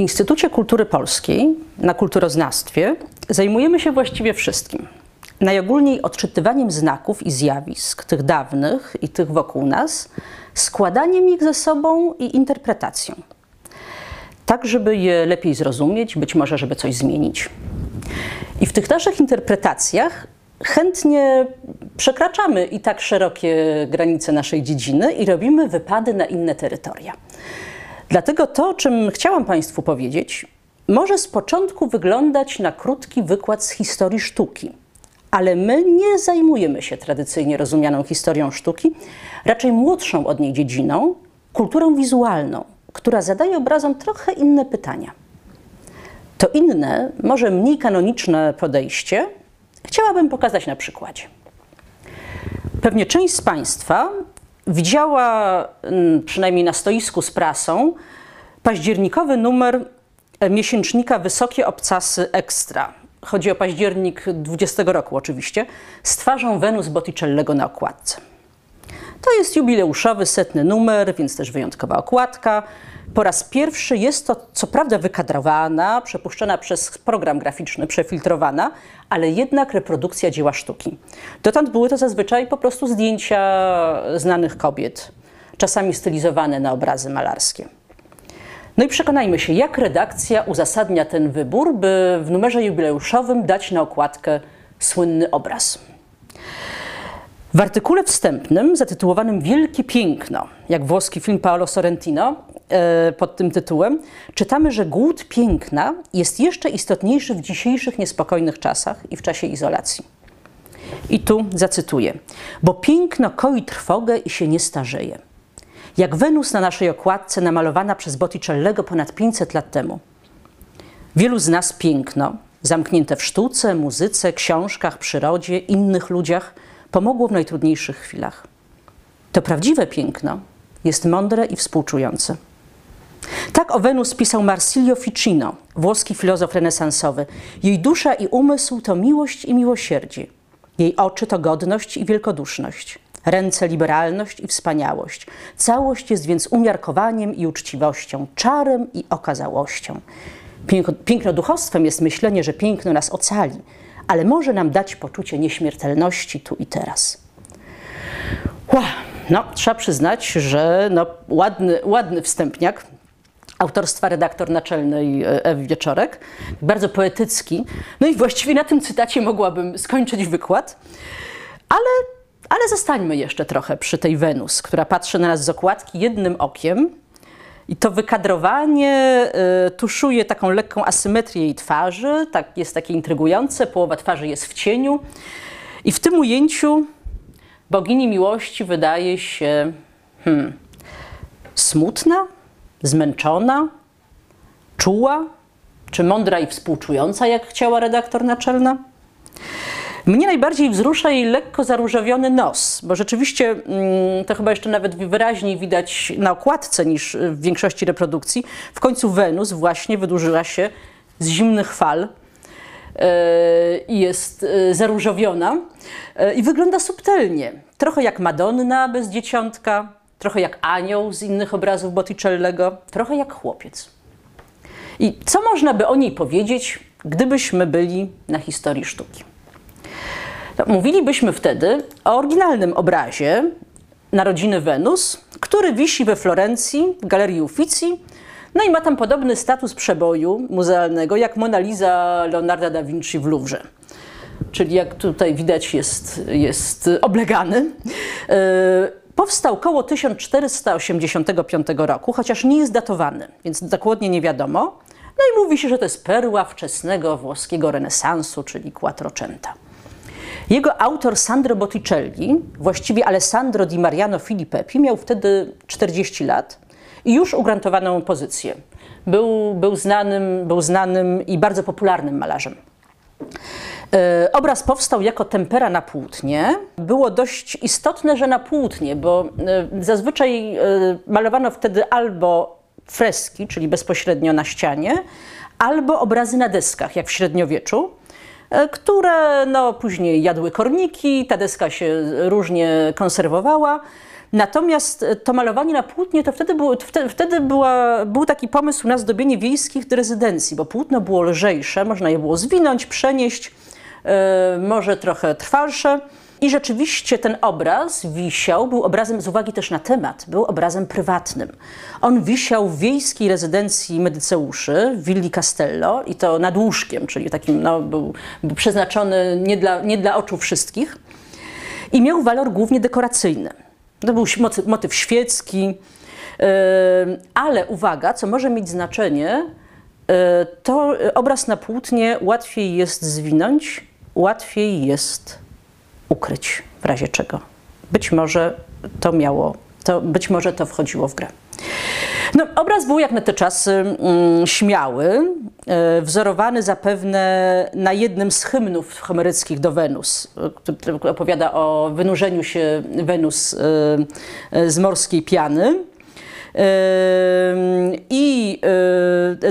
Instytucie Kultury Polskiej na kulturoznawstwie zajmujemy się właściwie wszystkim. Najogólniej odczytywaniem znaków i zjawisk, tych dawnych i tych wokół nas, składaniem ich ze sobą i interpretacją. Tak, żeby je lepiej zrozumieć, być może, żeby coś zmienić. I w tych naszych interpretacjach chętnie przekraczamy i tak szerokie granice naszej dziedziny i robimy wypady na inne terytoria. Dlatego to, o czym chciałam Państwu powiedzieć, może z początku wyglądać na krótki wykład z historii sztuki, ale my nie zajmujemy się tradycyjnie rozumianą historią sztuki, raczej młodszą od niej dziedziną, kulturą wizualną, która zadaje obrazom trochę inne pytania. To inne, może mniej kanoniczne podejście chciałabym pokazać na przykładzie. Pewnie część z Państwa widziała, mm, przynajmniej na stoisku z prasą, październikowy numer miesięcznika Wysokie Obcasy Ekstra. Chodzi o październik 20 roku oczywiście, z twarzą Wenus Botticellego na okładce. To jest jubileuszowy setny numer, więc też wyjątkowa okładka. Po raz pierwszy jest to co prawda wykadrowana, przepuszczona przez program graficzny, przefiltrowana, ale jednak reprodukcja dzieła sztuki. Dotąd były to zazwyczaj po prostu zdjęcia znanych kobiet, czasami stylizowane na obrazy malarskie. No i przekonajmy się, jak redakcja uzasadnia ten wybór, by w numerze jubileuszowym dać na okładkę słynny obraz. W artykule wstępnym zatytułowanym Wielkie Piękno, jak włoski film Paolo Sorrentino pod tym tytułem, czytamy, że głód piękna jest jeszcze istotniejszy w dzisiejszych niespokojnych czasach i w czasie izolacji. I tu zacytuję: Bo piękno koi trwogę i się nie starzeje. Jak Wenus na naszej okładce namalowana przez Botticellego ponad 500 lat temu. Wielu z nas piękno, zamknięte w sztuce, muzyce, książkach, przyrodzie, innych ludziach – pomogło w najtrudniejszych chwilach. To prawdziwe piękno jest mądre i współczujące. Tak o Wenus pisał Marsilio Ficino, włoski filozof renesansowy. Jej dusza i umysł to miłość i miłosierdzie. Jej oczy to godność i wielkoduszność. Ręce liberalność i wspaniałość. Całość jest więc umiarkowaniem i uczciwością, czarem i okazałością. Piękno duchostwem jest myślenie, że piękno nas ocali, ale może nam dać poczucie nieśmiertelności tu i teraz. Wow. No, trzeba przyznać, że no, ładny, ładny wstępniak autorstwa redaktor naczelnej e, Ewy Wieczorek, bardzo poetycki. No i właściwie na tym cytacie mogłabym skończyć wykład, ale, ale zostańmy jeszcze trochę przy tej Wenus, która patrzy na nas z okładki jednym okiem, i to wykadrowanie y, tuszuje taką lekką asymetrię jej twarzy, tak, jest takie intrygujące, połowa twarzy jest w cieniu. I w tym ujęciu bogini miłości wydaje się hmm, smutna, zmęczona, czuła, czy mądra i współczująca, jak chciała redaktor naczelna. Mnie najbardziej wzrusza jej lekko zaróżowiony nos, bo rzeczywiście mm, to chyba jeszcze nawet wyraźniej widać na okładce niż w większości reprodukcji. W końcu Wenus właśnie wydłużyła się z zimnych fal e, i jest e, zaróżowiona e, i wygląda subtelnie. Trochę jak Madonna bez dzieciątka, trochę jak anioł z innych obrazów Botticellego, trochę jak chłopiec. I co można by o niej powiedzieć, gdybyśmy byli na historii sztuki? mówilibyśmy wtedy o oryginalnym obrazie Narodziny Wenus, który wisi we Florencji w Galerii Uffizi. No i ma tam podobny status przeboju muzealnego jak Mona Lisa Leonarda da Vinci w Louvre. Czyli jak tutaj widać jest, jest oblegany. Powstał koło 1485 roku, chociaż nie jest datowany, więc dokładnie nie wiadomo. No i mówi się, że to jest perła wczesnego włoskiego renesansu, czyli Quattrocenta. Jego autor Sandro Botticelli, właściwie Alessandro di Mariano Filippepi, miał wtedy 40 lat i już ugrantowaną pozycję. Był, był, znanym, był znanym i bardzo popularnym malarzem. E, obraz powstał jako tempera na płótnie. Było dość istotne, że na płótnie, bo e, zazwyczaj e, malowano wtedy albo freski, czyli bezpośrednio na ścianie, albo obrazy na deskach, jak w średniowieczu. Które no, później jadły korniki, ta deska się różnie konserwowała. Natomiast to malowanie na płótnie, to wtedy, było, wtedy, wtedy była, był taki pomysł na zdobienie wiejskich rezydencji, bo płótno było lżejsze, można je było zwinąć, przenieść, może trochę trwalsze. I rzeczywiście ten obraz wisiał, był obrazem z uwagi też na temat, był obrazem prywatnym. On wisiał w wiejskiej rezydencji Medyceuszy w Willi Castello i to nad łóżkiem, czyli takim, no, był, był przeznaczony nie dla, nie dla oczu wszystkich i miał walor głównie dekoracyjny. To był motyw, świecki, yy, ale uwaga, co może mieć znaczenie, yy, to obraz na płótnie łatwiej jest zwinąć, łatwiej jest ukryć w razie czego. Być może to miało, to, być może to wchodziło w grę. No, obraz był jak na te czasy mm, śmiały, e, wzorowany zapewne na jednym z hymnów homeryckich do Wenus, który opowiada o wynurzeniu się Wenus e, z morskiej piany. E, I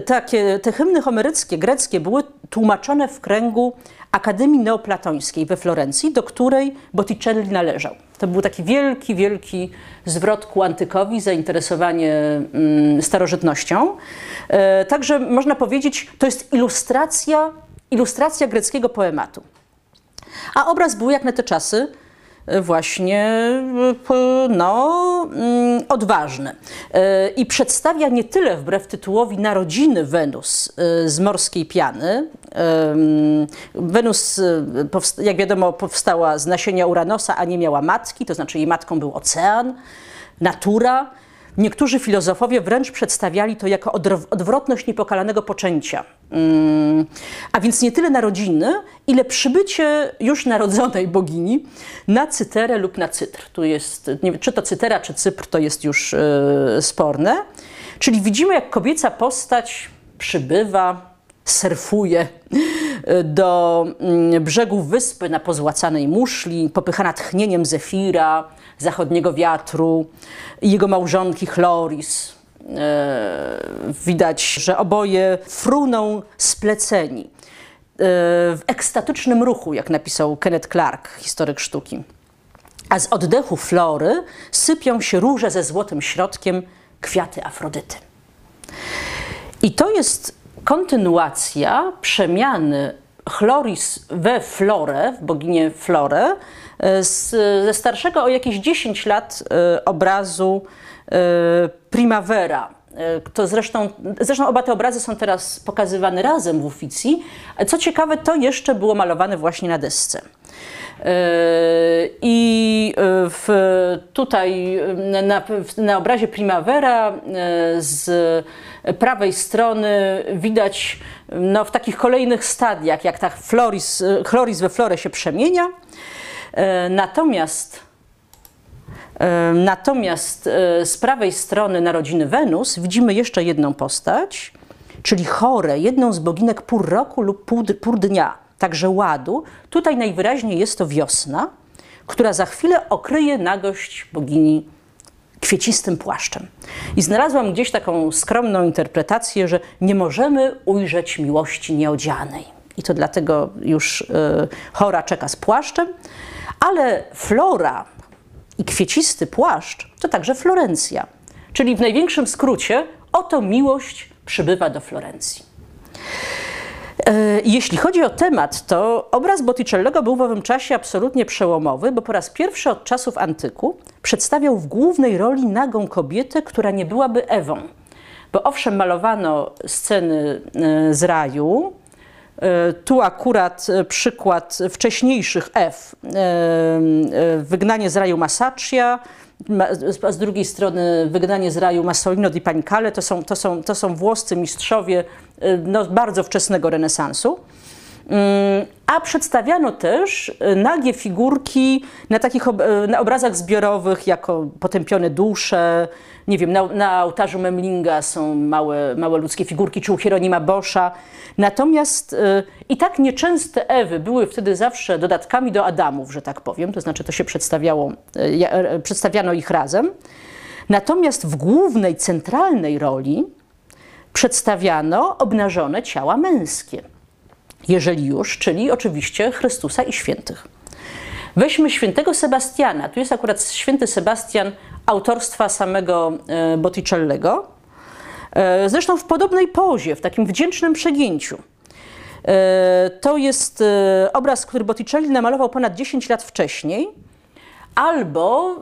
takie, te hymny homeryckie, greckie, były tłumaczone w kręgu Akademii Neoplatońskiej we Florencji, do której Botticelli należał. To był taki wielki, wielki zwrot ku antykowi, zainteresowanie mm, starożytnością. E, także można powiedzieć, to jest ilustracja, ilustracja greckiego poematu. A obraz był jak na te czasy właśnie no, mm, odważny. E, I przedstawia nie tyle wbrew tytułowi narodziny Wenus e, z morskiej piany. Wenus, e, jak wiadomo, powstała z nasienia Uranosa, a nie miała matki, to znaczy jej matką był ocean, natura. Niektórzy filozofowie wręcz przedstawiali to jako odwrotność niepokalanego poczęcia. Mm, a więc nie tyle narodziny, ile przybycie już narodzonej bogini na cyterę lub na cytr. Tu jest, nie wiem, czy to cytera, czy cypr, to jest już yy, sporne. Czyli widzimy, jak kobieca postać przybywa, surfuje e, do mm, brzegów wyspy na pozłacanej muszli, popychana tchnieniem zefira, zachodniego wiatru, jego małżonki Chloris. E, widać, że oboje fruną spleceni e, w ekstatycznym ruchu, jak napisał Kenneth Clark, historyk sztuki. A z oddechu flory sypią się róże ze złotym środkiem, kwiaty Afrodyty. I to jest kontynuacja przemiany Chloris we Florę, w boginię Florę, e, z, ze starszego o jakieś 10 lat e, obrazu e, Primavera. To zresztą, zresztą oba te obrazy są teraz pokazywane razem w Uffizi. Co ciekawe, to jeszcze było malowane właśnie na desce. I w, tutaj na, na obrazie Primavera z prawej strony widać no, w takich kolejnych stadiach, jak ta floris, chloris we florę się przemienia. E, natomiast, e, natomiast e, z prawej strony narodziny Wenus widzimy jeszcze jedną postać, czyli chore, jedną z boginek pór roku lub pół, pół dnia, także ładu. Tutaj najwyraźniej jest to wiosna, która za chwilę okryje nagość bogini kwiecistym płaszczem. I znalazłam gdzieś taką skromną interpretację, że nie możemy ujrzeć miłości nieodzianej. I to dlatego już y, chora czeka z płaszczem, ale flora i kwiecisty płaszcz to także Florencja. Czyli w największym skrócie, oto miłość przybywa do Florencji. E, jeśli chodzi o temat, to obraz Botticellego był w owym czasie absolutnie przełomowy, bo po raz pierwszy od czasów antyku przedstawiał w głównej roli nagą kobietę, która nie byłaby Ewą. Bo owszem, malowano sceny e, z raju, tu akurat przykład wcześniejszych Ew. Wygnanie z raju Masaccia, a z drugiej strony wygnanie z raju Massolino di Panicale, to są, to są, to są włoscy mistrzowie no, bardzo wczesnego renesansu. A przedstawiano też y, nagie figurki na takich ob y, na obrazach zbiorowych, jako potępione dusze. Nie wiem, na, na ołtarzu Memlinga są małe, małe ludzkie figurki, czy u Hieronima Boscha. Natomiast y, i tak nieczęste Ewy były wtedy zawsze dodatkami do Adamów, że tak powiem, to znaczy to się przedstawiało, przedstawiano ich razem. Natomiast w głównej, centralnej roli przedstawiano obnażone ciała męskie jeżeli już, czyli oczywiście Chrystusa i świętych. Weźmy świętego Sebastiana. Tu jest akurat święty Sebastian autorstwa samego Botticellego. Zresztą w podobnej pozie, w takim wdzięcznym przegięciu. To jest obraz, który Botticelli namalował ponad 10 lat wcześniej Albo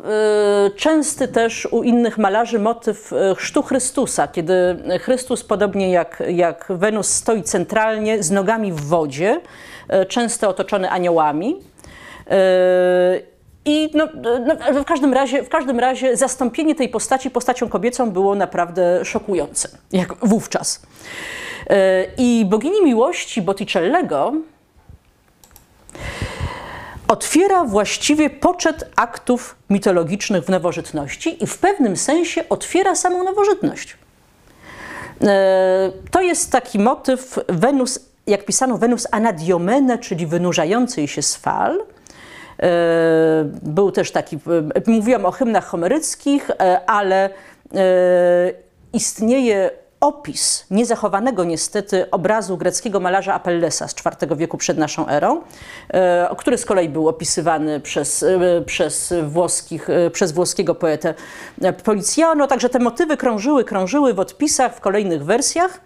y, częsty też u innych malarzy motyw y, chrztu Chrystusa, kiedy Chrystus, podobnie jak, jak Wenus, stoi centralnie z nogami w wodzie, y, często otoczony aniołami. I no, no, w, każdym razie, w każdym razie zastąpienie tej postaci postacią kobiecą było naprawdę szokujące, jak wówczas. I bogini miłości Botticellego otwiera właściwie poczet aktów mitologicznych w nowożytności i w pewnym sensie otwiera samą nowożytność. E, to jest taki motyw Wenus, jak pisano, Wenus anadiomene, czyli wynurzającej się z fal. E, był też taki, e, mówiłam o hymnach homeryckich, ale istnieje opis niezachowanego niestety obrazu greckiego malarza Apellesa z IV wieku przed naszą erą, e, który z kolei był opisywany przez, e, przez, włoskich, e, przez włoskiego poetę Poliziano. Także te motywy krążyły, krążyły w odpisach, w kolejnych wersjach.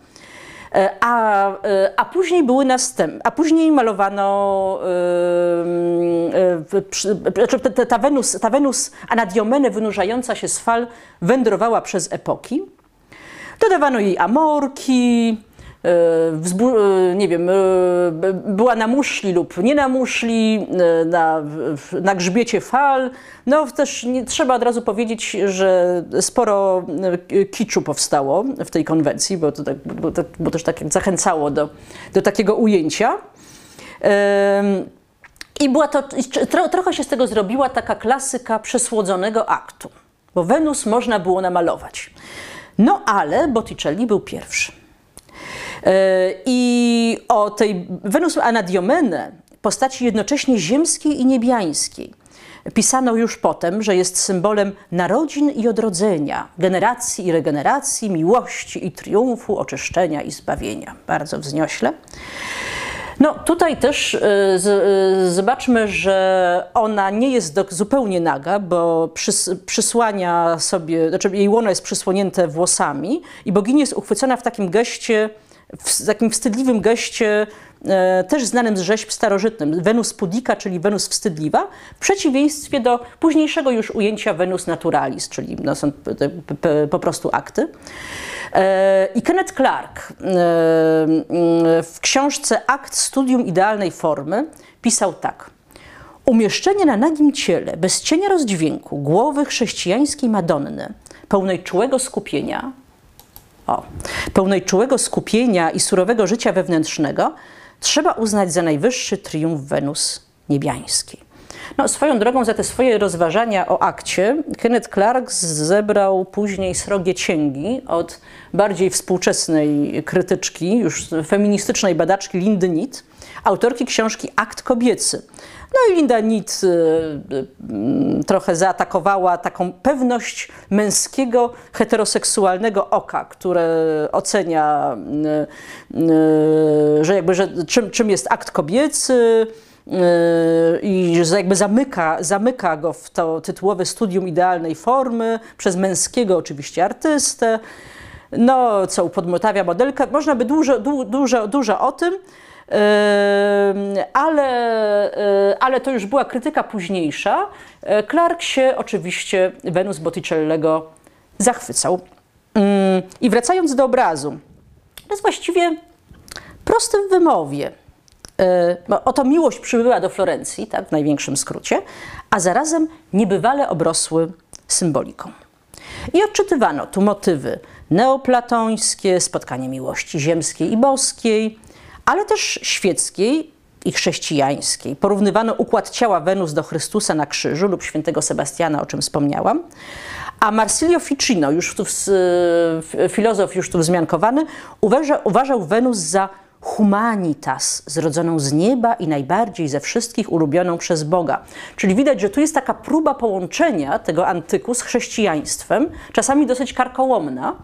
A, a później były następne, a później malowano znaczy ta Wenus, ta Wenus Anadiomene wynurzająca się z fal wędrowała przez epoki. Dodawano jej amorki, e, e, nie wiem, e, była na muszli lub nie na muszli, na, na grzbiecie fal. No też nie, trzeba od razu powiedzieć, że sporo kiczu powstało w tej konwencji, bo to, tak, bo, to, bo też tak zachęcało do, do takiego ujęcia. I była to, tro, trochę się z tego zrobiła taka klasyka przesłodzonego aktu, bo Wenus można było namalować. No ale Botticelli był pierwszy. E, I o tej Wenus Anadiomene, postaci jednocześnie ziemskiej i niebiańskiej, pisano już potem, że jest symbolem narodzin i odrodzenia, generacji i regeneracji, miłości i triumfu, oczyszczenia i zbawienia. Bardzo wzniośle. No tutaj też y, y, zobaczmy, że ona nie jest do, zupełnie naga, bo przys, przysłania sobie, znaczy jej łono jest przysłonięte włosami i bogini jest uchwycona w takim geście, w takim wstydliwym geście e, też znanym z rzeźb starożytnym, Wenus pudika, czyli Wenus wstydliwa, w przeciwieństwie do późniejszego już ujęcia Wenus naturalis, czyli no, są po prostu akty. E, I Kenneth Clark e, w książce Akt Studium Idealnej Formy pisał tak. Umieszczenie na nagim ciele, bez cienia rozdźwięku, głowy chrześcijańskiej Madonny, pełnej czułego skupienia, o, pełnej czułego skupienia i surowego życia wewnętrznego, trzeba uznać za najwyższy triumf Wenus niebiańskiej. No, swoją drogą za te swoje rozważania o akcie Kenneth Clark zebrał później srogie cięgi od bardziej współczesnej krytyczki, już feministycznej badaczki Lindy Nitt, autorki książki Akt Kobiecy. No i Linda Nitt y, y, trochę zaatakowała taką pewność męskiego, heteroseksualnego oka, które ocenia, y, że jakby, że czym, czym jest akt kobiecy, i że jakby zamyka, zamyka go w to tytułowe studium idealnej formy przez męskiego oczywiście artystę, no co upodmotawia modelkę. Można by dużo, du, dużo, dużo o tym, ale, ale to już była krytyka późniejsza. Clark się oczywiście Wenus Botticellego zachwycał. I wracając do obrazu, to jest właściwie prosty w wymowie. E, oto miłość przybyła do Florencji, tak, w największym skrócie, a zarazem niebywale obrosły symboliką. I odczytywano tu motywy neoplatońskie, spotkanie miłości ziemskiej i boskiej, ale też świeckiej i chrześcijańskiej. Porównywano układ ciała Wenus do Chrystusa na krzyżu lub świętego Sebastiana, o czym wspomniałam. A Marsilio Ficino, już tu, filozof już tu wzmiankowany, uważa, uważał Wenus za humanitas, zrodzoną z nieba i najbardziej ze wszystkich ulubioną przez Boga. Czyli widać, że tu jest taka próba połączenia tego antyku z chrześcijaństwem, czasami dosyć karkołomna.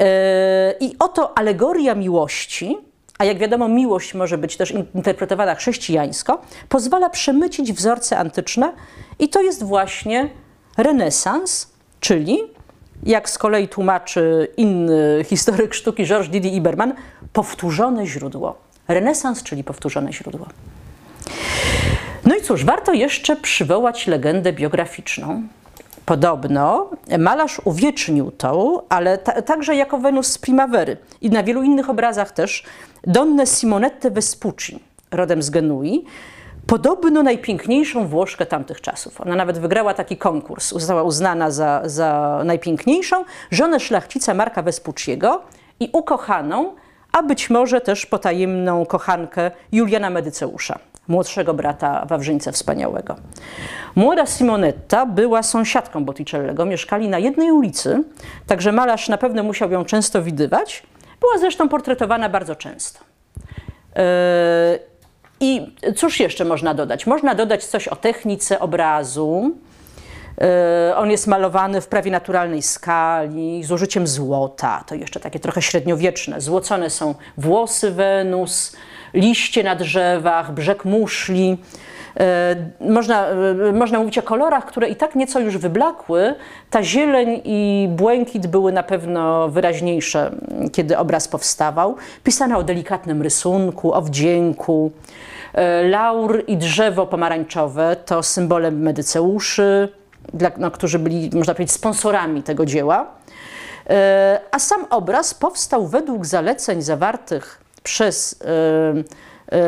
E, I oto alegoria miłości, a jak wiadomo, miłość może być też interpretowana chrześcijańsko, pozwala przemycić wzorce antyczne, i to jest właśnie renesans, czyli jak z kolei tłumaczy inny historyk sztuki Georges Didi Iberman, powtórzone źródło. Renesans, czyli powtórzone źródło. No i cóż, warto jeszcze przywołać legendę biograficzną. Podobno malarz uwiecznił to, ale ta, także jako Wenus z Primavery i na wielu innych obrazach też Donnę Simonette Vespucci, rodem z Genui, podobno najpiękniejszą Włoszkę tamtych czasów. Ona nawet wygrała taki konkurs, została uznana za, za najpiękniejszą, żonę szlachcica Marka Vespucciego i ukochaną, a być może też potajemną kochankę Juliana Medyceusza, młodszego brata Wawrzyńca Wspaniałego. Młoda Simonetta była sąsiadką Botticellego, mieszkali na jednej ulicy, także malarz na pewno musiał ją często widywać. Była zresztą portretowana bardzo często. I cóż jeszcze można dodać? Można dodać coś o technice obrazu. Yy, on jest malowany w prawie naturalnej skali, z użyciem złota. To jeszcze takie trochę średniowieczne. Złocone są włosy Wenus, liście na drzewach, brzeg muszli. E, można, e, można mówić o kolorach, które i tak nieco już wyblakły. Ta zieleń i błękit były na pewno wyraźniejsze, kiedy obraz powstawał. Pisano o delikatnym rysunku, o wdzięku. E, laur i drzewo pomarańczowe to symbolem medyceuszy, dla, no, którzy byli, można powiedzieć, sponsorami tego dzieła. A sam obraz powstał według zaleceń zawartych przez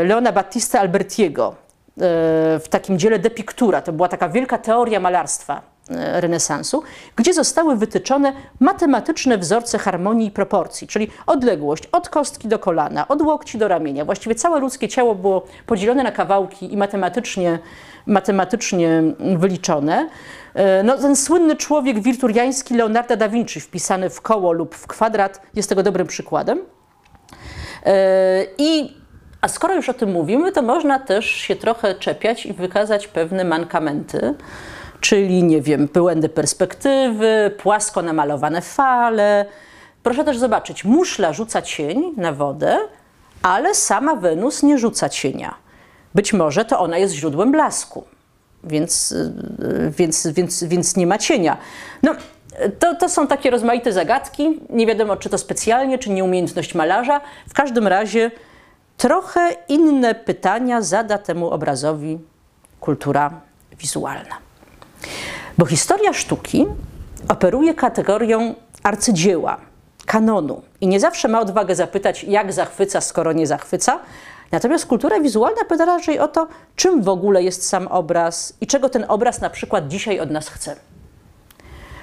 Leona Battista Albertiego, w takim dziele De Pictura. To była taka wielka teoria malarstwa e, renesansu, gdzie zostały wytyczone matematyczne wzorce harmonii i proporcji, czyli odległość od kostki do kolana, od łokci do ramienia. Właściwie całe ludzkie ciało było podzielone na kawałki i matematycznie, matematycznie wyliczone. E, no, ten słynny człowiek wirturiański Leonardo da Vinci, wpisany w koło lub w kwadrat, jest tego dobrym przykładem. E, I a skoro już o tym mówimy, to można też się trochę czepiać i wykazać pewne mankamenty, czyli nie wiem, błędy perspektywy, płasko namalowane fale. Proszę też zobaczyć, muszla rzuca cień na wodę, ale sama Wenus nie rzuca cienia. Być może to ona jest źródłem blasku, więc, więc, więc, więc nie ma cienia. No, to, to są takie rozmaite zagadki. Nie wiadomo, czy to specjalnie, czy nieumiejętność malarza. W każdym razie trochę inne pytania zada temu obrazowi kultura wizualna. Bo historia sztuki operuje kategorią arcydzieła, kanonu i nie zawsze ma odwagę zapytać, jak zachwyca, skoro nie zachwyca. Natomiast kultura wizualna pyta raczej o to, czym w ogóle jest sam obraz i czego ten obraz na przykład dzisiaj od nas chce.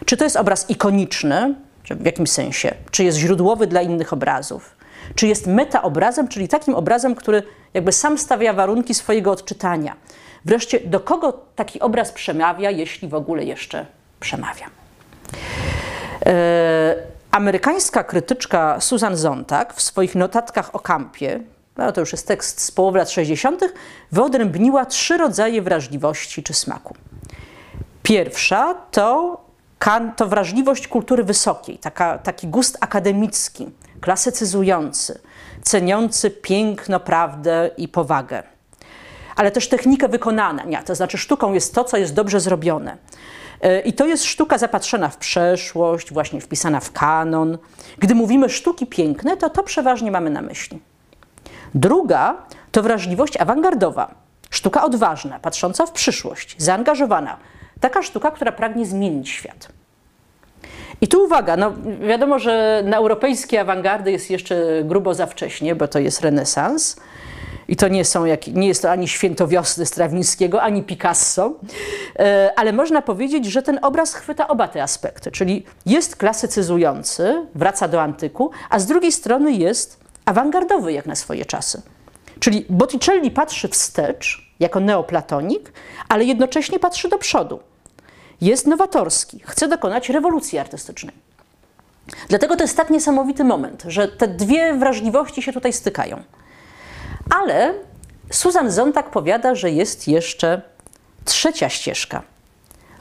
Czy to jest obraz ikoniczny, w jakimś sensie, czy jest źródłowy dla innych obrazów, czy jest metaobrazem, czyli takim obrazem, który jakby sam stawia warunki swojego odczytania. Wreszcie, do kogo taki obraz przemawia, jeśli w ogóle jeszcze przemawia. E, amerykańska krytyczka Susan Zontag w swoich notatkach o kampie, no to już jest tekst z połowy lat 60., wyodrębniła trzy rodzaje wrażliwości czy smaku. Pierwsza to, to wrażliwość kultury wysokiej, taka, taki gust akademicki, klasycyzujący, ceniący piękno, prawdę i powagę. Ale też technikę wykonania, to znaczy sztuką jest to, co jest dobrze zrobione. E, I to jest sztuka zapatrzona w przeszłość, właśnie wpisana w kanon. Gdy mówimy sztuki piękne, to to przeważnie mamy na myśli. Druga to wrażliwość awangardowa, sztuka odważna, patrząca w przyszłość, zaangażowana. Taka sztuka, która pragnie zmienić świat. I tu uwaga, no wiadomo, że na europejskie awangardy jest jeszcze grubo za wcześnie, bo to jest renesans. I to nie, są jak, nie jest to ani Świętowiosny Strawińskiego, ani Picasso, e, ale można powiedzieć, że ten obraz chwyta oba te aspekty, czyli jest klasycyzujący, wraca do antyku, a z drugiej strony jest awangardowy jak na swoje czasy. Czyli Botticelli patrzy wstecz jako neoplatonik, ale jednocześnie patrzy do przodu jest nowatorski, chce dokonać rewolucji artystycznej. Dlatego to jest tak niesamowity moment, że te dwie wrażliwości się tutaj stykają. Ale Susan Zontag powiada, że jest jeszcze trzecia ścieżka.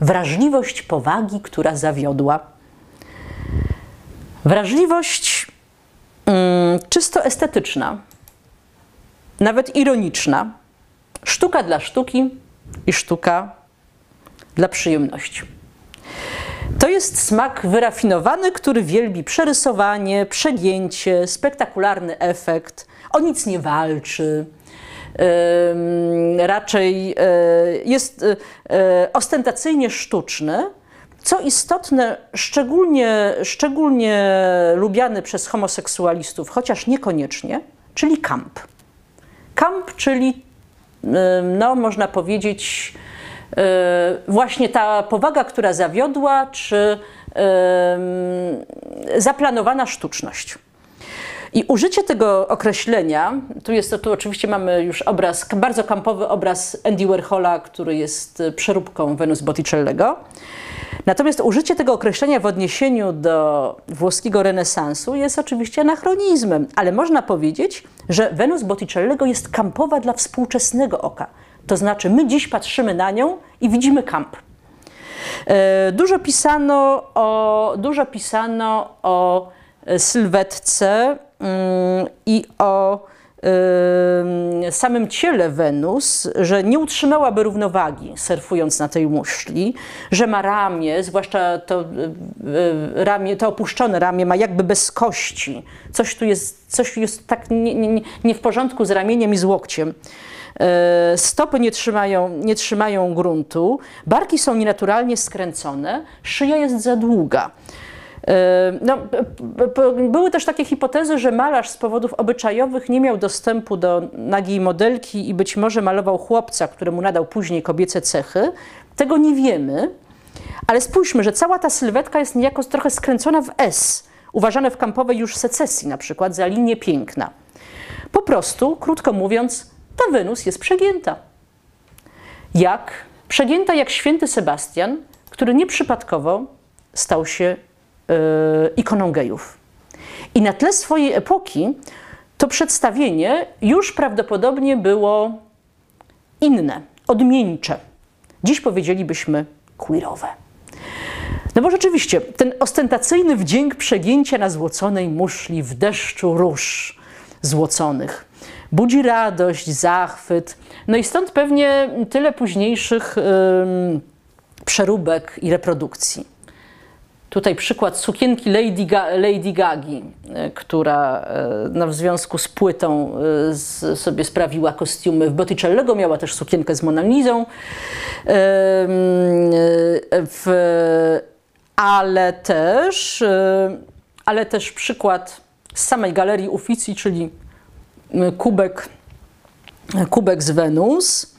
Wrażliwość powagi, która zawiodła. Wrażliwość mm, czysto estetyczna, nawet ironiczna. Sztuka dla sztuki i sztuka dla przyjemności. To jest smak wyrafinowany, który wielbi przerysowanie, przegięcie, spektakularny efekt. O nic nie walczy. Raczej e, jest e, ostentacyjnie sztuczny. Co istotne, szczególnie, szczególnie lubiany przez homoseksualistów, chociaż niekoniecznie, czyli kamp. Kamp, czyli, no, można powiedzieć, właśnie ta powaga, która zawiodła, czy zaplanowana sztuczność. I użycie tego określenia, tu jest to, tu oczywiście mamy już obraz, bardzo kampowy obraz Andy Warhola, który jest przeróbką Venus Botticellego. Natomiast użycie tego określenia w odniesieniu do włoskiego renesansu jest oczywiście anachronizmem, ale można powiedzieć, że Venus Botticellego jest kampowa dla współczesnego oka. To znaczy, my dziś patrzymy na nią i widzimy kamp. E, dużo pisano o, dużo pisano o sylwetce mm, i o samym ciele Wenus, że nie utrzymałaby równowagi surfując na tej muszli, że ma ramię, zwłaszcza to ramię, to opuszczone ramię ma jakby bez kości. Coś tu jest, coś jest tak nie, nie, nie w porządku z ramieniem i z łokciem. E, stopy nie trzymają, nie trzymają gruntu, barki są nienaturalnie skręcone, szyja jest za długa. E, no, były też takie hipotezy, że malarz z powodów obyczajowych nie miał dostępu do nagiej modelki i być może malował chłopca, któremu nadał później kobiece cechy. Tego nie wiemy, ale spójrzmy, że cała ta sylwetka jest niejako trochę skręcona w S, uważane w kampowej już secesji na przykład za linię piękna. Po prostu, krótko mówiąc, ta Wenus jest przegięta. Jak? Przegięta jak święty Sebastian, który nieprzypadkowo stał się yy, ikoną gejów. I na tle swojej epoki to przedstawienie już prawdopodobnie było inne, odmieńcze. Dziś powiedzielibyśmy queerowe. No bo rzeczywiście, ten ostentacyjny wdzięk przegięcia na złoconej muszli w deszczu róż złoconych budzi radość, zachwyt. No i stąd pewnie tyle późniejszych przeróbek i reprodukcji. Tutaj przykład sukienki Lady, Ga Lady Gagi, e, która e, no, w związku z płytą e, z, sobie sprawiła kostiumy w Botticellego, miała też sukienkę z Monalizą. Ale też, ale też przykład z samej galerii Uffizi, czyli kubek, kubek z Wenus.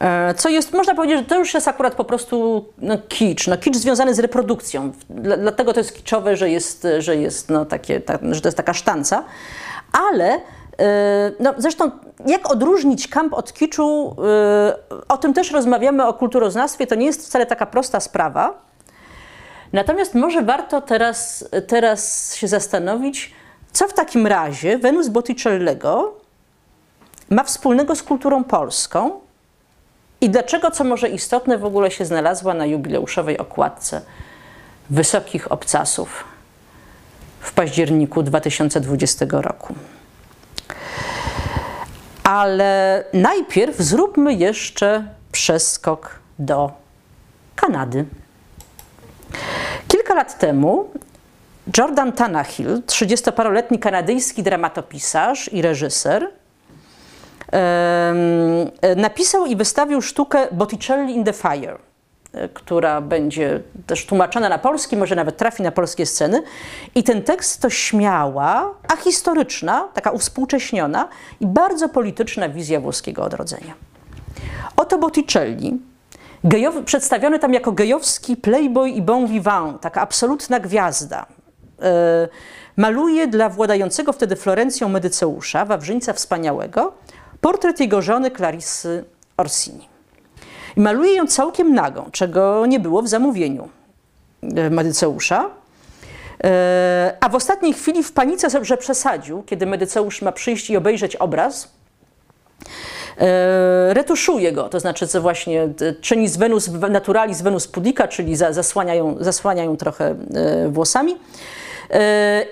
E, co jest, można powiedzieć, że to już jest akurat po prostu no, kicz, no, kicz związany z reprodukcją. Dlatego to jest kiczowe, że jest, że jest, no, takie, ta, że to jest taka sztanca. Ale e, no, zresztą, jak odróżnić kamp od kiczu? E, o tym też rozmawiamy o kulturoznawstwie. To nie jest wcale taka prosta sprawa. Natomiast może warto teraz, teraz się zastanowić, co w takim razie Wenus Botticellego ma wspólnego z kulturą polską i dlaczego, co może istotne, w ogóle się znalazła na jubileuszowej okładce Wysokich Obcasów w październiku 2020 roku. Ale najpierw zróbmy jeszcze przeskok do Kanady. Kilka lat temu Jordan Tannahill, 30-paroletni kanadyjski dramatopisarz i reżyser, napisał i wystawił sztukę Botticelli in the Fire, e, która będzie też tłumaczona na polski, może nawet trafi na polskie sceny. I ten tekst to śmiała, a historyczna, taka uwspółcześniona i bardzo polityczna wizja włoskiego odrodzenia. Oto Botticelli, gejowy, przedstawiony tam jako gejowski playboy i bon vivant, taka absolutna gwiazda, maluje dla władającego wtedy Florencją Medyceusza, Wawrzyńca Wspaniałego, portret jego żony Clarissy Orsini. I maluje ją całkiem nagą, czego nie było w zamówieniu e, Medyceusza. E, a w ostatniej chwili w panice, że przesadził, kiedy Medyceusz ma przyjść i obejrzeć obraz, retuszuje go, to znaczy co właśnie czyni z Venus naturalis Venus pudica, czyli zasłaniają, zasłaniają trochę włosami.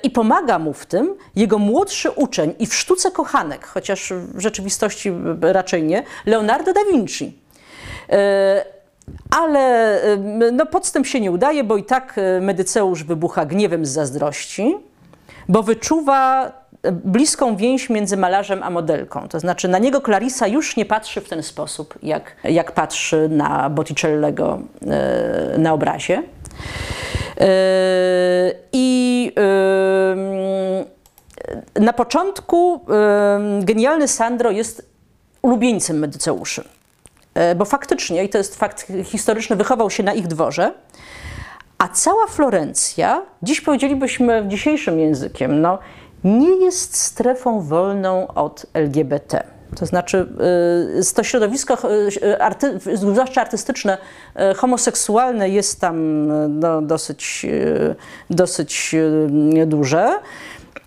I pomaga mu w tym jego młodszy uczeń i w sztuce kochanek, chociaż w rzeczywistości raczej nie, Leonardo da Vinci. ale no, podstęp się nie udaje, bo i tak Medyceusz wybucha gniewem z zazdrości, bo wyczuwa bliską więź między malarzem a modelką. To znaczy na niego Clarissa już nie patrzy w ten sposób, jak, jak patrzy na Botticellego na obrazie. E, I e, na początku genialny Sandro jest ulubieńcem Medyceuszy. Bo faktycznie, i to jest fakt historyczny, wychował się na ich dworze, a cała Florencja, dziś powiedzielibyśmy dzisiejszym językiem, no, nie jest strefą wolną od LGBT. To znaczy, y, to środowisko, y, arty, zwłaszcza artystyczne, y, homoseksualne jest tam no, dosyć, dosyć duże.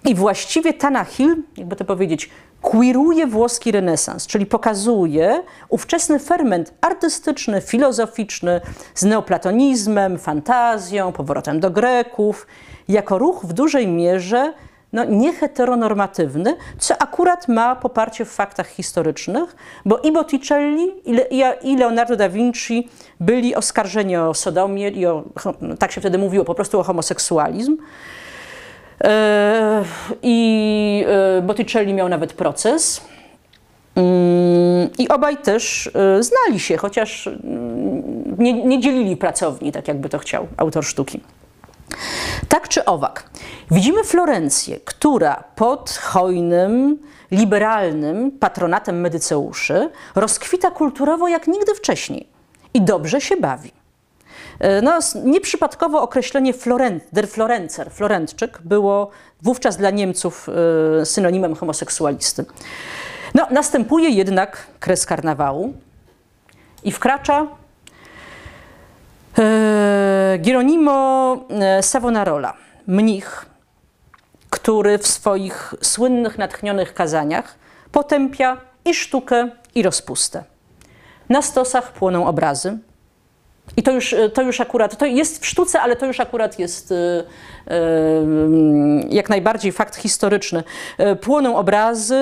I właściwie Tanahil, jakby to powiedzieć, queeruje włoski renesans, czyli pokazuje ówczesny ferment artystyczny, filozoficzny z neoplatonizmem, fantazją, powrotem do Greków, jako ruch w dużej mierze no, nieheteronormatywny, co akurat ma poparcie w faktach historycznych, bo i Botticelli, i Leonardo da Vinci byli oskarżeni o sodomię i o, tak się wtedy mówiło, po prostu o homoseksualizm. E, I e, Botticelli miał nawet proces. Mm, I obaj też e, znali się, chociaż mm, nie, nie dzielili pracowni, tak jakby to chciał autor sztuki. Tak czy owak, widzimy Florencję, która pod hojnym, liberalnym patronatem Medyceuszy rozkwita kulturowo jak nigdy wcześniej i dobrze się bawi. E, no, nieprzypadkowo określenie Florent, der Florencer, Florentczyk, było wówczas dla Niemców e, synonimem homoseksualisty. No, następuje jednak kres karnawału i wkracza Gieronimo e, Savonarola, mnich, który w swoich słynnych, natchnionych kazaniach potępia i sztukę, i rozpustę. Na stosach płoną obrazy. I to już, to już akurat, to jest w sztuce, ale to już akurat jest e, jak najbardziej fakt historyczny. Płoną obrazy,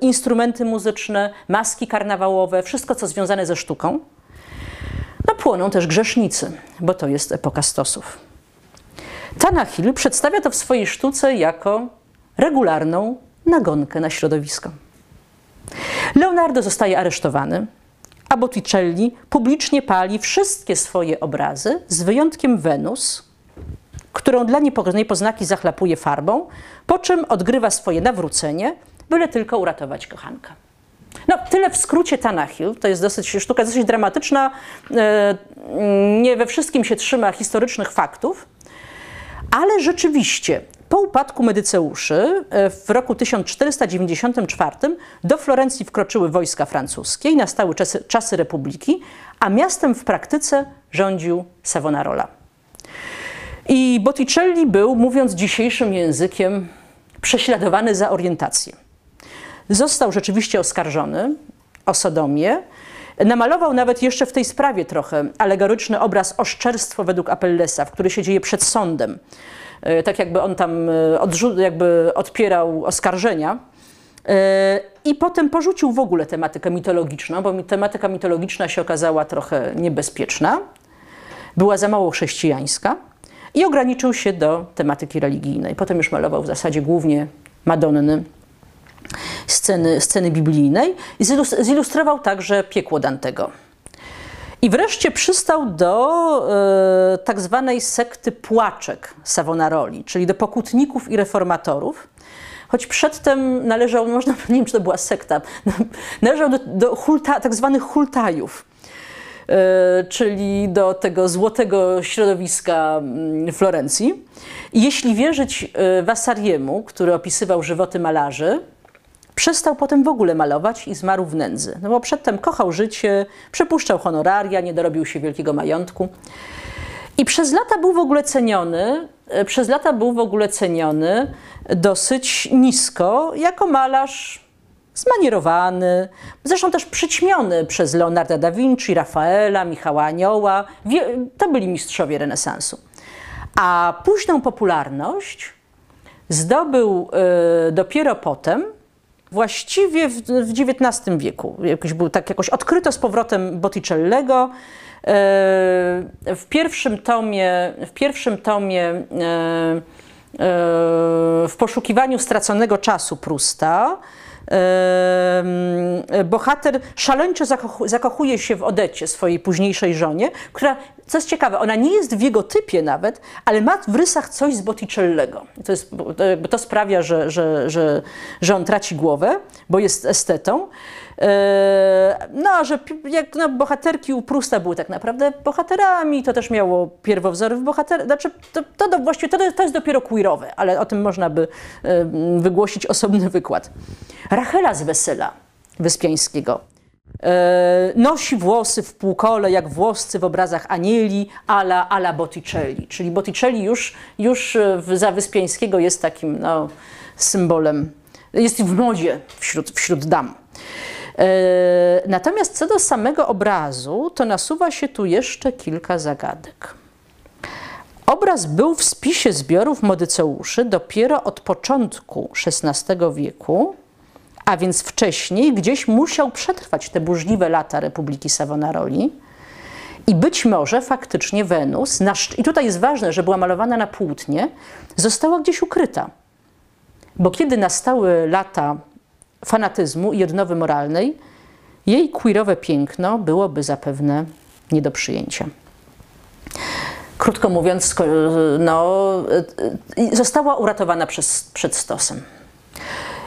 instrumenty muzyczne, maski karnawałowe, wszystko co związane ze sztuką. No płoną też grzesznicy, bo to jest epoka stosów. Tanahil przedstawia to w swojej sztuce jako regularną nagonkę na środowisko. Leonardo zostaje aresztowany, a Botticelli publicznie pali wszystkie swoje obrazy, z wyjątkiem Wenus, którą dla niepokornej poznaki zachlapuje farbą, po czym odgrywa swoje nawrócenie, byle tylko uratować kochankę. No, tyle w skrócie Tanahil. To jest dosyć sztuka dosyć dramatyczna. E, nie we wszystkim się trzyma historycznych faktów, ale rzeczywiście po upadku Medyceuszy e, w roku 1494 do Florencji wkroczyły wojska francuskie i nastały czasy, czasy republiki, a miastem w praktyce rządził Savonarola. I Botticelli był, mówiąc dzisiejszym językiem, prześladowany za orientację. Został rzeczywiście oskarżony o sodomię. Namalował nawet jeszcze w tej sprawie trochę alegoryczny obraz oszczerstwo według Apellesa, w który się dzieje przed sądem. E, tak jakby on tam e, jakby odpierał oskarżenia. E, I potem porzucił w ogóle tematykę mitologiczną, bo tematyka mitologiczna się okazała trochę niebezpieczna, była za mało chrześcijańska i ograniczył się do tematyki religijnej. Potem już malował w zasadzie głównie Madonny sceny, sceny biblijnej i zilustrował także piekło Dantego. I wreszcie przystał do e, tak zwanej sekty płaczek Savonaroli, czyli do pokutników i reformatorów. Choć przedtem należał, można, nie wiem czy to była sekta, należał do, do hulta, tak zwanych hultajów, e, czyli do tego złotego środowiska mm, Florencji. I jeśli wierzyć e, Vasariemu, który opisywał żywoty malarzy, Przestał potem w ogóle malować i zmarł w nędzy. No bo przedtem kochał życie, przepuszczał honoraria, nie dorobił się wielkiego majątku. I przez lata był w ogóle ceniony, e, przez lata był w ogóle ceniony dosyć nisko jako malarz zmanierowany, zresztą też przyćmiony przez Leonarda da Vinci, Rafaela, Michała Anioła. To byli mistrzowie renesansu. A późną popularność zdobył y, dopiero potem, Właściwie w, w XIX wieku jakoś był tak jakoś odkryto z powrotem Botticellego. E, w pierwszym tomie, w pierwszym tomie e, w poszukiwaniu straconego czasu Prusta bohater szaleńczo zakochuje się w Odecie, swojej późniejszej żonie, która, co jest ciekawe, ona nie jest w jego typie nawet, ale ma w rysach coś z Botticellego. To, jest, to sprawia, że, że, że, że on traci głowę, bo jest estetą. E, no, że jak no, bohaterki u Prusta były tak naprawdę bohaterami, to też miało pierwowzory w bohaterach. Znaczy, to, to, właściwie to, to jest dopiero queerowe, ale o tym można by e, wygłosić osobny wykład. Rachela z Wesela Wyspiańskiego. E, nosi włosy w półkole, jak włoscy w obrazach anieli, ala, ala Botticelli. Czyli Botticelli już, już za Wyspiańskiego jest takim no, symbolem, jest w modzie wśród, wśród dam. E, natomiast co do samego obrazu, to nasuwa się tu jeszcze kilka zagadek. Obraz był w spisie zbiorów Modyceuszy dopiero od początku XVI wieku, a więc wcześniej gdzieś musiał przetrwać te burzliwe lata Republiki Savonaroli. I być może faktycznie Wenus, i tutaj jest ważne, że była malowana na płótnie, została gdzieś ukryta. Bo kiedy nastały lata fanatyzmu i odnowy moralnej, jej queerowe piękno byłoby zapewne nie do przyjęcia. Krótko mówiąc, no, została uratowana przez, przed stosem.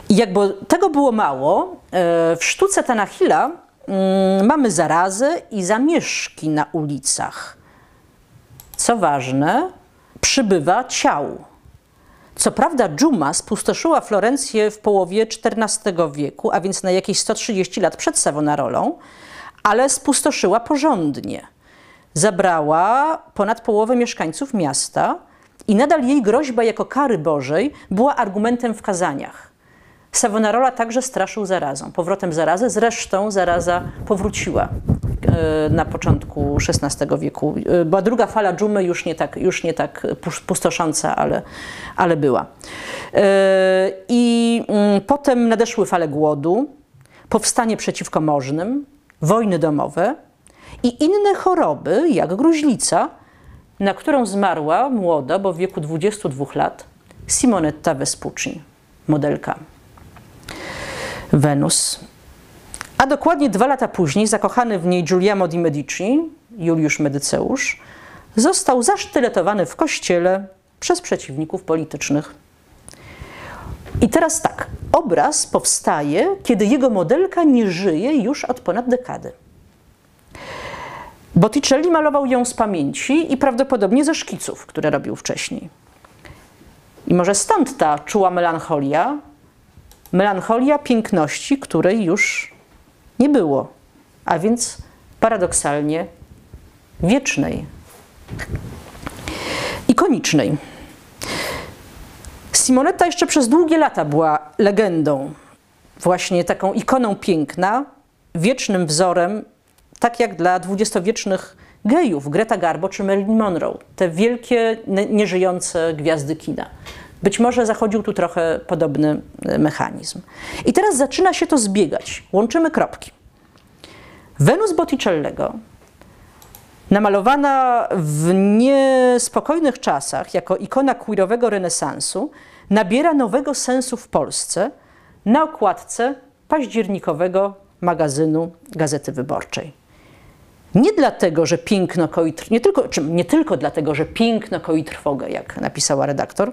I jakby tego było mało, e, w sztuce Tanahila mm, mamy zarazę i zamieszki na ulicach. Co ważne, przybywa ciał. Co prawda dżuma spustoszyła Florencję w połowie XIV wieku, a więc na jakieś 130 lat przed Savonarolą, ale spustoszyła porządnie. Zabrała ponad połowę mieszkańców miasta i nadal jej groźba jako kary Bożej była argumentem w kazaniach. Savonarola także straszył zarazą, powrotem zarazy. Zresztą zaraza powróciła e, na początku XVI wieku. E, była druga fala dżumy, już nie tak, już nie tak pustosząca, ale, ale była. E, I mm, potem nadeszły fale głodu, powstanie przeciwko możnym, wojny domowe i inne choroby, jak gruźlica, na którą zmarła młoda, bo w wieku 22 lat, Simonetta Vespucci, modelka. Wenus. A dokładnie dwa lata później zakochany w niej Giuliano di Medici, Juliusz Medyceusz, został zasztyletowany w kościele przez przeciwników politycznych. I teraz tak, obraz powstaje, kiedy jego modelka nie żyje już od ponad dekady. Botticelli malował ją z pamięci i prawdopodobnie ze szkiców, które robił wcześniej. I może stąd ta czuła melancholia, melancholia piękności, której już nie było, a więc paradoksalnie wiecznej, ikonicznej. Simonetta jeszcze przez długie lata była legendą, właśnie taką ikoną piękna, wiecznym wzorem, tak jak dla dwudziestowiecznych gejów, Greta Garbo czy Marilyn Monroe, te wielkie, nieżyjące gwiazdy kina. Być może zachodził tu trochę podobny e, mechanizm. I teraz zaczyna się to zbiegać. Łączymy kropki. Wenus Botticellego, namalowana w niespokojnych czasach jako ikona queerowego renesansu, nabiera nowego sensu w Polsce na okładce październikowego magazynu Gazety Wyborczej. Nie dlatego, że piękno koi, nie tylko, czy nie tylko dlatego, że piękno koi trwogę, jak napisała redaktor,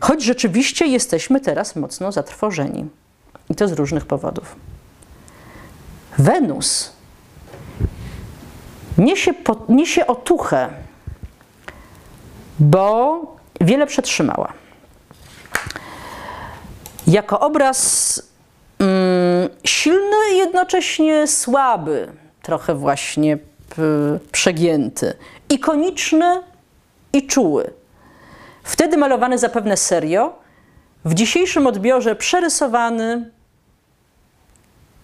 choć rzeczywiście jesteśmy teraz mocno zatrwożeni. I to z różnych powodów. Wenus niesie, po, niesie otuchę, bo wiele przetrzymała. Jako obraz mm, silny jednocześnie słaby, trochę właśnie przegięty, ikoniczny i czuły. Wtedy malowany zapewne serio, w dzisiejszym odbiorze przerysowany,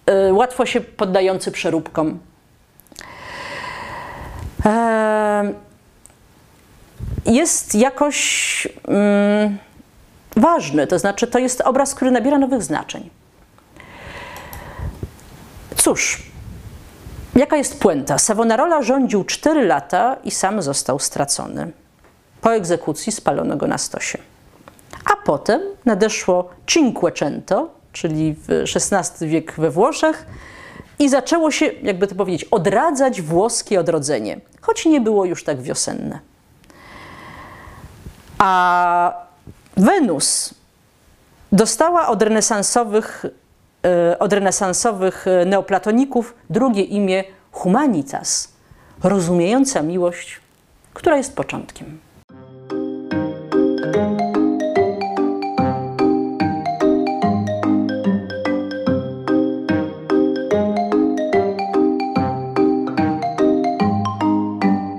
yy, łatwo się poddający przeróbkom. jest jakoś mm, ważny, to znaczy to jest obraz, który nabiera nowych znaczeń. Cóż, jaka jest puenta? Savonarola rządził 4 lata i sam został stracony. Po egzekucji spalono go na stosie. A potem nadeszło Cinquecento, czyli XVI wiek we Włoszech, i zaczęło się, jakby to powiedzieć, odradzać włoskie odrodzenie, choć nie było już tak wiosenne. A Wenus dostała od renesansowych, e, od renesansowych neoplatoników drugie imię Humanitas, rozumiejąca miłość, która jest początkiem.